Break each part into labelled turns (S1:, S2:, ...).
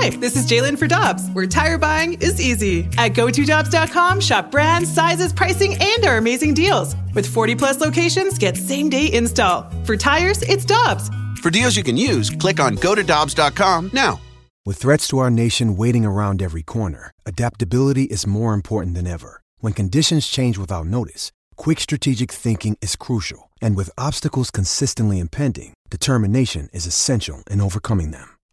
S1: Hi, this is Jalen for Dobbs, where tire buying is easy. At GoToDobbs.com, shop brands, sizes, pricing, and our amazing deals. With 40 plus locations, get same day install. For tires, it's Dobbs.
S2: For deals you can use, click on GoToDobbs.com now.
S3: With threats to our nation waiting around every corner, adaptability is more important than ever. When conditions change without notice, quick strategic thinking is crucial. And with obstacles consistently impending, determination is essential in overcoming them.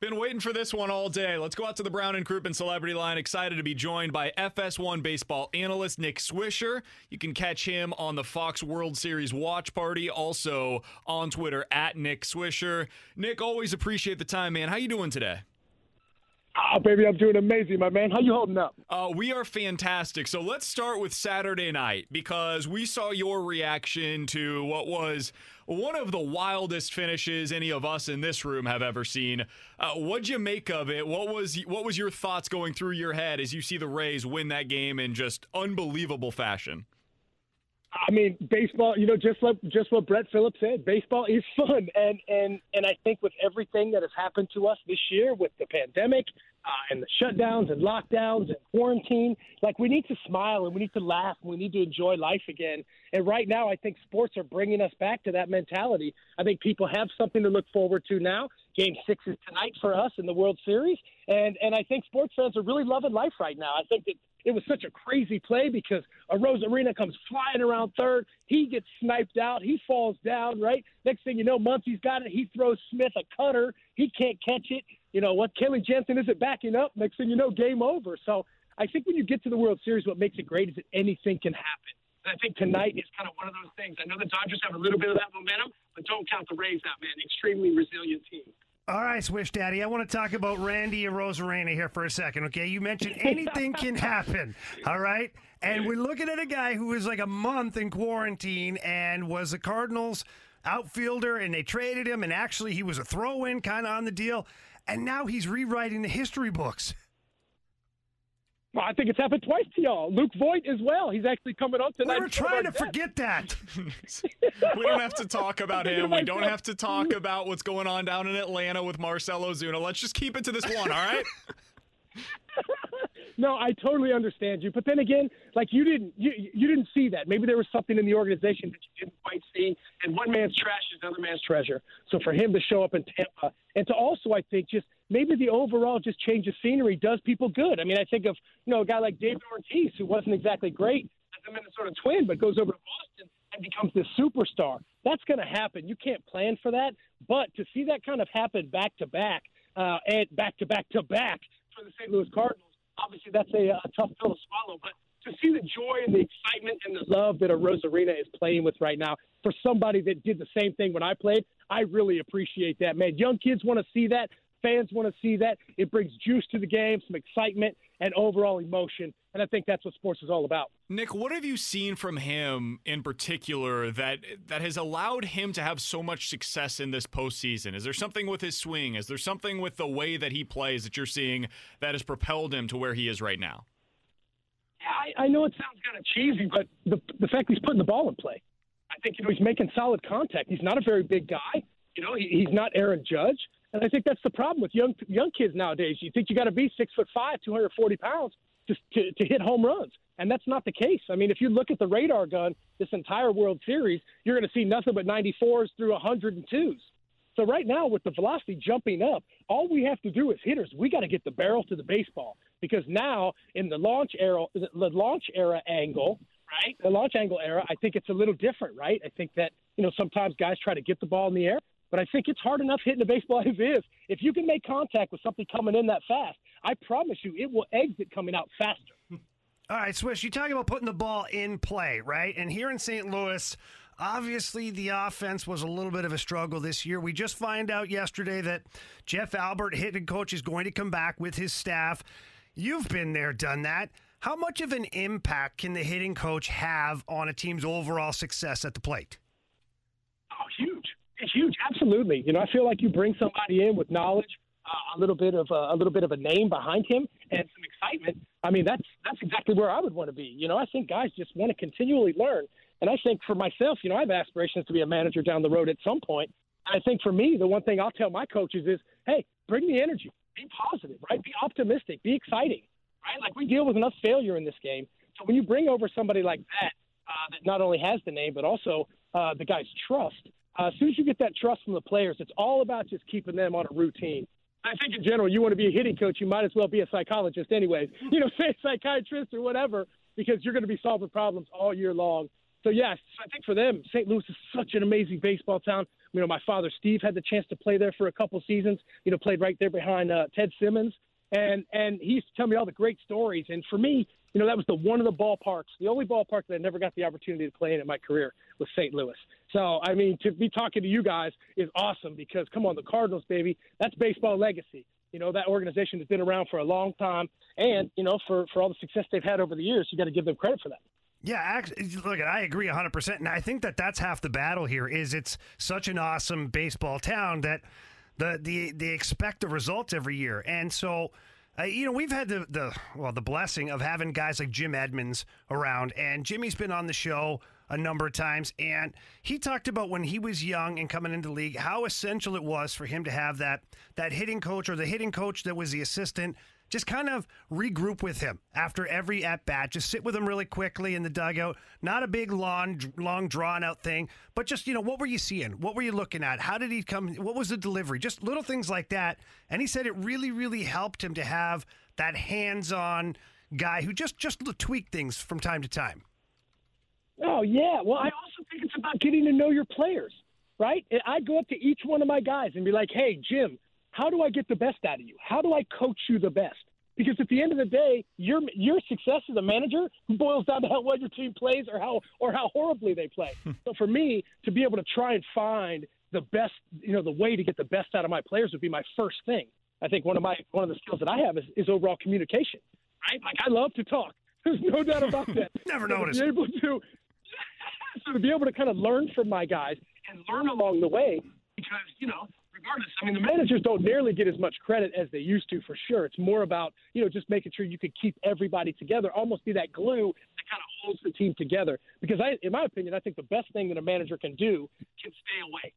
S4: Been waiting for this one all day. Let's go out to the Brown and Crouppen Celebrity Line. Excited to be joined by FS1 baseball analyst Nick Swisher. You can catch him on the Fox World Series watch party, also on Twitter at Nick Swisher. Nick, always appreciate the time, man. How you doing today?
S5: Oh, baby, I'm doing amazing, my man. How you holding up?
S4: Uh, we are fantastic. So let's start with Saturday night because we saw your reaction to what was one of the wildest finishes any of us in this room have ever seen. Uh, what'd you make of it? What was what was your thoughts going through your head as you see the Rays win that game in just unbelievable fashion?
S5: I mean, baseball. You know, just like just what Brett Phillips said, baseball is fun, and and and I think with everything that has happened to us this year, with the pandemic uh, and the shutdowns and lockdowns and quarantine, like we need to smile and we need to laugh and we need to enjoy life again. And right now, I think sports are bringing us back to that mentality. I think people have something to look forward to now. Game six is tonight for us in the World Series, and and I think sports fans are really loving life right now. I think that it was such a crazy play because Arozarena comes flying around third. He gets sniped out. He falls down, right? Next thing you know, Muncy's got it. He throws Smith a cutter. He can't catch it. You know what? Kenley Jansen isn't backing up. Next thing you know, game over. So I think when you get to the World Series, what makes it great is that anything can happen. And I think tonight is kind of one of those things. I know the Dodgers have a little bit of that momentum, but don't count the Rays out, man. Extremely resilient team.
S6: All right, Swish Daddy, I want to talk about Randy and Arozarena here for a second, okay? You mentioned anything can happen, all right? And we're looking at a guy who was like a month in quarantine and was a Cardinals outfielder, and they traded him, and actually he was a throw in kind of on the deal, and now he's rewriting the history books.
S5: Well, I think it's happened twice to y'all. Luke Voit as well. He's actually coming on tonight.
S6: We were trying to forget that.
S4: we don't have to talk about him. We don't have to talk about what's going on down in Atlanta with Marcell Ozuna. Let's just keep it to this one, all right?
S5: no, I totally understand you. But then again, like you didn't you you didn't see that. Maybe there was something in the organization that you didn't quite see. And one man's trash is another man's treasure. So for him to show up in Tampa and to also, I think, just maybe the overall just change of scenery does people good. I mean, I think of you know a guy like David Ortiz who wasn't exactly great as a Minnesota Twin, but goes over to Boston and becomes this superstar. That's going to happen. You can't plan for that, but to see that kind of happen back to back uh, and back to back to back for the St. Louis Cardinals, obviously that's a, a tough pill to swallow. But to see the joy and the excitement and the love that a Arozarena is playing with right now for somebody that did the same thing when I played, I really appreciate that, man. Young kids want to see that. Fans want to see that. It brings juice to the game, some excitement, and overall emotion. And I think that's what sports is all about.
S4: Nick, what have you seen from him in particular that that has allowed him to have so much success in this postseason? Is there something with his swing? Is there something with the way that he plays that you're seeing that has propelled him to where he is right now?
S5: I, I know it sounds kind of cheesy, but the the fact he's putting the ball in play, I think you know he's making solid contact. He's not a very big guy. You know, he, he's not Aaron Judge. And I think that's the problem with young young kids nowadays. You think you got to be six foot five, 240 pounds just to, to hit home runs. And that's not the case. I mean, if you look at the radar gun this entire World Series, you're going to see nothing but 94s through 102s. So right now, with the velocity jumping up, all we have to do as hitters, we got to get the barrel to the baseball because now in the launch era, the launch era angle, right? The launch angle era, I think it's a little different, right? I think that you know sometimes guys try to get the ball in the air, but I think it's hard enough hitting a baseball as is. If you can make contact with something coming in that fast, I promise you it will exit coming out faster.
S6: All right, Swish, you talking about putting the ball in play, right? And here in St. Louis, Obviously, the offense was a little bit of a struggle this year. We just find out yesterday that Jeff Albert, hitting coach, is going to come back with his staff. You've been there, done that. How much of an impact can the hitting coach have on a team's overall success at the plate?
S5: Oh, huge. Huge. Absolutely. You know, I feel like you bring somebody in with knowledge, uh, a little bit of uh, a little bit of a name behind him, and some excitement. I mean, that's that's exactly where I would want to be. You know, I think guys just want to continually learn, and I think for myself, you know, I have aspirations to be a manager down the road at some point. I think for me, the one thing I'll tell my coaches is, hey, bring the energy, be positive, right? Be optimistic, be exciting, right? Like we deal with enough failure in this game, so when you bring over somebody like that, uh, that not only has the name but also uh, the guy's trust. Uh, as soon as you get that trust from the players, it's all about just keeping them on a routine. I think in general, you want to be a hitting coach, you might as well be a psychologist, anyways. You know, say a psychiatrist or whatever, because you're going to be solving problems all year long. So yes, I think for them, St. Louis is such an amazing baseball town. You know, my father Steve had the chance to play there for a couple seasons. You know, played right there behind uh, Ted Simmons, and and he used to tell me all the great stories. And for me, you know, that was the one of the ballparks, the only ballpark that I never got the opportunity to play in in my career was St. Louis. So, I mean, to be talking to you guys is awesome because, come on, the Cardinals, baby, that's baseball legacy. You know, that organization has been around for a long time. And, you know, for, for all the success they've had over the years, you got to give them credit for that.
S6: Yeah, actually, look, I agree 100%. And I think that that's half the battle here is it's such an awesome baseball town that the, the they expect the results every year. And so – uh, you know, we've had the, the well the blessing of having guys like Jim Edmonds around, and Jimmy's been on the show a number of times, and he talked about when he was young and coming into the league how essential it was for him to have that that hitting coach or the hitting coach that was the assistant just kind of regroup with him after every at bat. Just sit with him really quickly in the dugout. Not a big long, long drawn out thing, but just you know, what were you seeing? What were you looking at? How did he come? What was the delivery? Just little things like that. And he said it really, really helped him to have that hands on guy who just just tweak things from time to time.
S5: Oh yeah. Well, I also think it's about getting to know your players, right? I'd go up to each one of my guys and be like, "Hey, Jim, how do I get the best out of you? How do I coach you the best? Because at the end of the day, your your success as a manager boils down to how well your team plays or how or how horribly they play. so for me to be able to try and find the best, you know, the way to get the best out of my players would be my first thing. I think one of my one of the skills that I have is, is overall communication. Right? Like I love to talk. There's no doubt about that.
S6: Never noticed.
S5: Able to, to be able to kind of learn from my guys and learn along the way, because you know regardless, I mean, the managers don't nearly get as much credit as they used to, for sure. It's more about, you know, just making sure you could keep everybody together, almost be that glue that kind of holds the team together. Because, I, in my opinion, I think the best thing that a manager can do can stay away.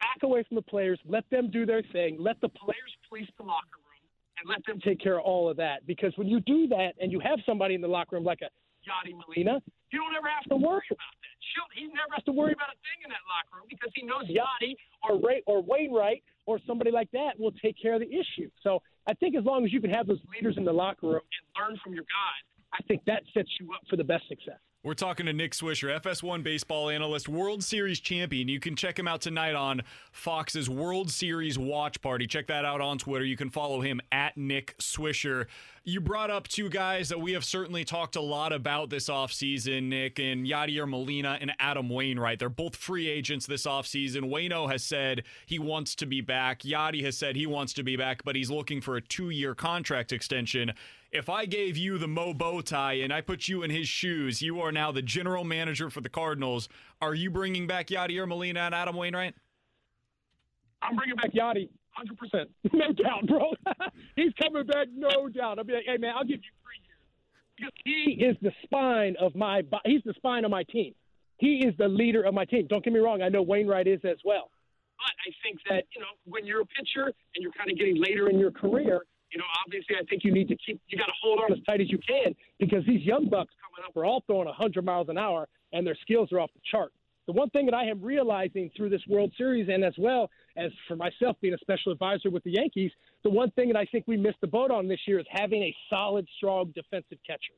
S5: Back away from the players, let them do their thing, let the players police the locker room, and let them take care of all of that. Because when you do that and you have somebody in the locker room like a Yadi Molina, you don't ever have to worry about never has to worry about a thing in that locker room because he knows Yadi or Ray or Wainwright or somebody like that will take care of the issue. So I think as long as you can have those leaders in the locker room and learn from your guys, I think that sets you up for the best success.
S4: We're talking to Nick Swisher, FS1 baseball analyst, World Series champion. You can check him out tonight on Fox's World Series Watch Party. Check that out on Twitter. You can follow him at Nick Swisher. You brought up two guys that we have certainly talked a lot about this offseason, Nick, and Yadier Molina and Adam Wainwright. They're both free agents this offseason. Wayno has said he wants to be back. Yadi has said he wants to be back, but he's looking for a two year contract extension if I gave you the Mo bow tie and I put you in his shoes, you are now the general manager for the Cardinals. Are you bringing back Yadier Molina and Adam Wainwright?
S5: I'm bringing back Yadi, 100%. No doubt, bro. He's coming back, no doubt. I'll be like, hey, man, I'll give you three years. He is the spine of my he's the spine of my team. He is the leader of my team. Don't get me wrong, I know Wainwright is as well. But I think that, you know, when you're a pitcher and you're kind of getting later in your career – you know, obviously, I think you need to keep, you got to hold on as tight as you can because these young bucks coming up are all throwing 100 miles an hour and their skills are off the chart. The one thing that I am realizing through this World Series and as well as for myself being a special advisor with the Yankees, the one thing that I think we missed the boat on this year is having a solid, strong defensive catcher.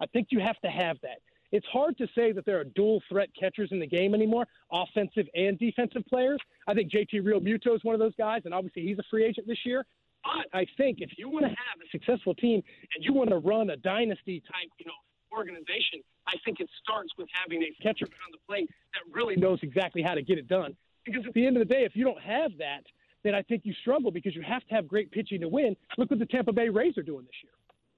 S5: I think you have to have that. It's hard to say that there are dual threat catchers in the game anymore, offensive and defensive players. I think JT Realmuto is one of those guys, and obviously he's a free agent this year. But I think if you want to have a successful team and you want to run a dynasty type, you know, organization, I think it starts with having a catcher behind the plate that really knows exactly how to get it done. Because at the end of the day, if you don't have that, then I think you struggle because you have to have great pitching to win. Look what the Tampa Bay Rays are doing this year.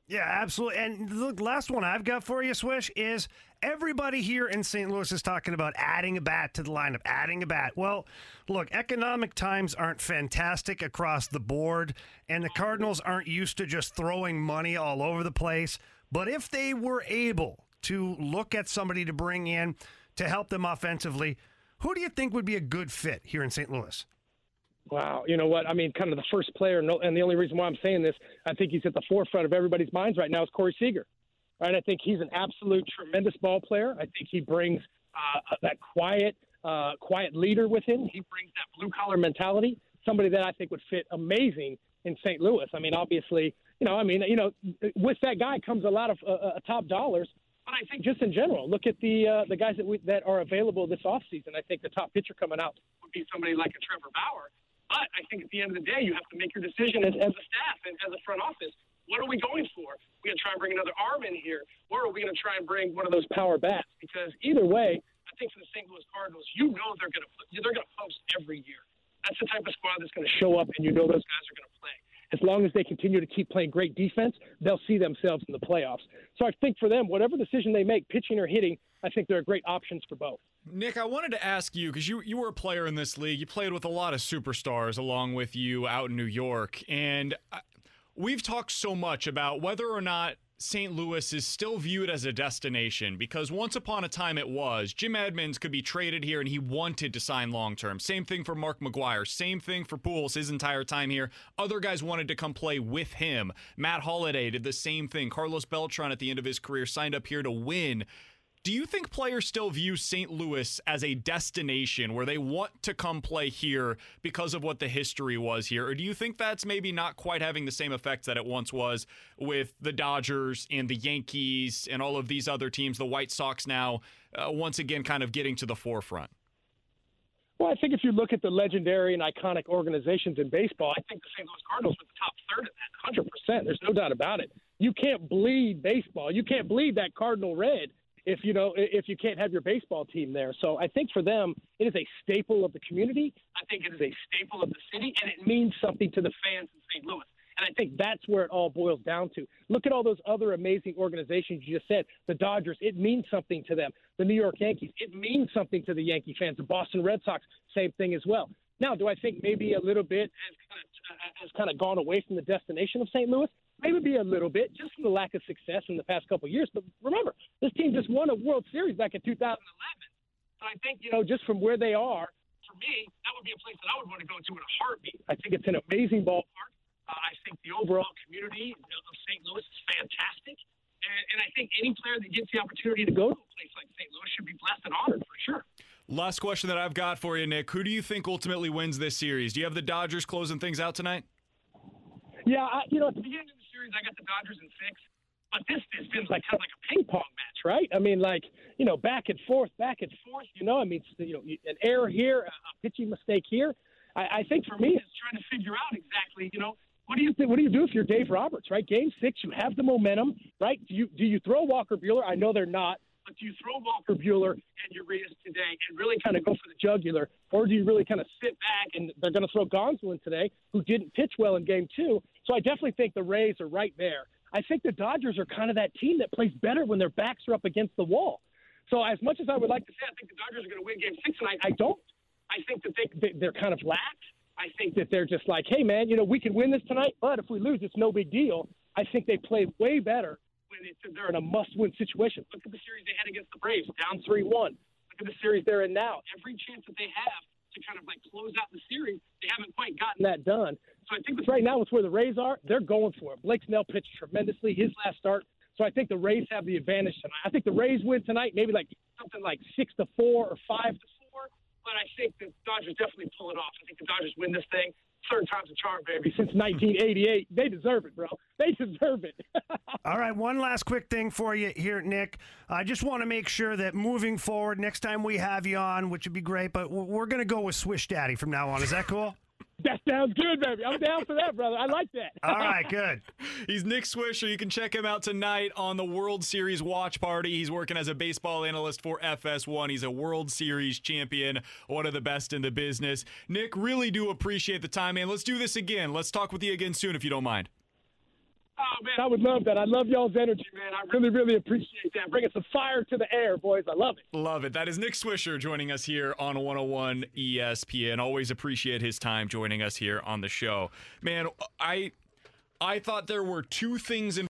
S6: Yeah, absolutely. And the last one I've got for you, Swish, is everybody here in St. Louis is talking about adding a bat to the lineup, adding a bat. Well, look, economic times aren't fantastic across the board, and the Cardinals aren't used to just throwing money all over the place. But if they were able to look at somebody to bring in to help them offensively, who do you think would be a good fit here in St. Louis?
S5: Wow, you know what? I mean, kind of the first player, and the only reason why I'm saying this, I think he's at the forefront of everybody's minds right now is Corey Seager. Right? I think he's an absolute tremendous ball player. I think he brings uh, that quiet, uh, quiet leader with him. He brings that blue collar mentality. Somebody that I think would fit amazing in St. Louis. I mean, obviously, you know, I mean, you know, with that guy comes a lot of uh, uh top dollars. But I think just in general, look at the uh, the guys that we, that are available this offseason. I think the top pitcher coming out would be somebody like a Trevor Bauer. But I think at the end of the day, you have to make your decision as, as a staff and as a front office. What are we going for? We're going to try and bring another arm in here, or are we going to try and bring one of those power bats? Because either way, I think for the St. Louis Cardinals, you know they're going to they're going to post every year. That's the type of squad that's going to show up, and you know those guys are going to play. As long as they continue to keep playing great defense, they'll see themselves in the playoffs. So I think for them, whatever decision they make, pitching or hitting, I think there are great options for both.
S4: Nick, I wanted to ask you because you you were a player in this league. You played with a lot of superstars along with you out in New York, and uh, we've talked so much about whether or not St. Louis is still viewed as a destination because once upon a time it was. Jim Edmonds could be traded here and he wanted to sign long term. Same thing for Mark McGwire. Same thing for Pujols his entire time here. Other guys wanted to come play with him. Matt Holliday did the same thing. Carlos Beltran at the end of his career signed up here to win. Do you think players still view St. Louis as a destination where they want to come play here because of what the history was here? Or do you think that's maybe not quite having the same effect that it once was with the Dodgers and the Yankees and all of these other teams, the White Sox now, uh, once again, kind of getting to the forefront?
S5: Well, I think if you look at the legendary and iconic organizations in baseball, I think the St. Louis Cardinals were the top third of that, 100%. There's no doubt about it. You can't bleed baseball. You can't bleed that Cardinal red if you know if you can't have your baseball team there. So I think for them, it is a staple of the community. I think it is a staple of the city, and it means something to the fans in St. Louis. And I think that's where it all boils down to. Look at all those other amazing organizations you just said. The Dodgers, it means something to them. The New York Yankees, it means something to the Yankee fans. The Boston Red Sox, same thing as well. Now, do I think maybe a little bit has kind of, has kind of gone away from the destination of St. Louis? Maybe be a little bit just from the lack of success in the past couple of years. But remember, this team just won a World Series back in 2011. So I think, you know, just from where they are, for me, that would be a place that I would want to go to in a heartbeat. I think it's an amazing ballpark. Uh, I think the overall community of St. Louis is fantastic. And, and I think any player that gets the opportunity to go to a place like St. Louis should be blessed and honored for sure.
S4: Last question that I've got for you, Nick. Who do you think ultimately wins this series? Do you have the Dodgers closing things out tonight?
S5: Yeah, I, you know, at the beginning of the series, I got the Dodgers in six. But this, this seems like kind of like a ping pong match, right? I mean, like you know, back and forth, back and forth. You know, I mean, you know, an error here, a pitching mistake here. I, I think for me, it's trying to figure out exactly, you know, what do you think? What do you do if you're Dave Roberts, right? Game six, you have the momentum, right? Do you do you throw Walker Buehler? I know they're not, but do you throw Walker Buehler and Urias today and really kind of go for the jugular, or do you really kind of sit back and they're going to throw Gonsolin today, who didn't pitch well in Game two? So I definitely think the Rays are right there. I think the Dodgers are kind of that team that plays better when their backs are up against the wall. So as much as I would like to say I think the Dodgers are going to win Game Six tonight, I don't. I think that they they're kind of lax. I think that they're just like, hey man, you know, we can win this tonight, but if we lose, it's no big deal. I think they play way better they're in a must-win situation. Look at the series they had against the Braves, down three-one. Look at the series they're in now. Every chance that they have to kind of like close out the series, they haven't quite gotten that done. So I think right now, with where the Rays are, they're going for it. Blake Snell pitched tremendously his last start. So I think the Rays have the advantage tonight. I think the Rays win tonight, maybe like something like six to four or five to four. But I think the Dodgers definitely pull it off. I think the Dodgers win this thing. Third time's a charm, baby. Since 1988, they deserve it, bro. They deserve it.
S6: All right, one last quick thing for you here, Nick. I just want to make sure that moving forward, next time we have you on, which would be great, but we're going to go with Swish Daddy from now on. Is that cool?
S5: That sounds good, baby. I'm down for that, brother. I like that.
S6: All right, good.
S4: He's Nick Swisher. You can check him out tonight on the World Series watch party. He's working as a baseball analyst for FS1. He's a World Series champion, one of the best in the business. Nick, really do appreciate the time, man. Let's do this again. Let's talk with you again soon if you don't mind.
S5: Oh man, I would love that. I love y'all's energy, man. I really, really appreciate that. Bringing some fire to the air, boys. I love it.
S4: Love it. That is Nick Swisher joining us here on 101 ESPN. Always appreciate his time joining us here on the show. Man, I I thought there were two things in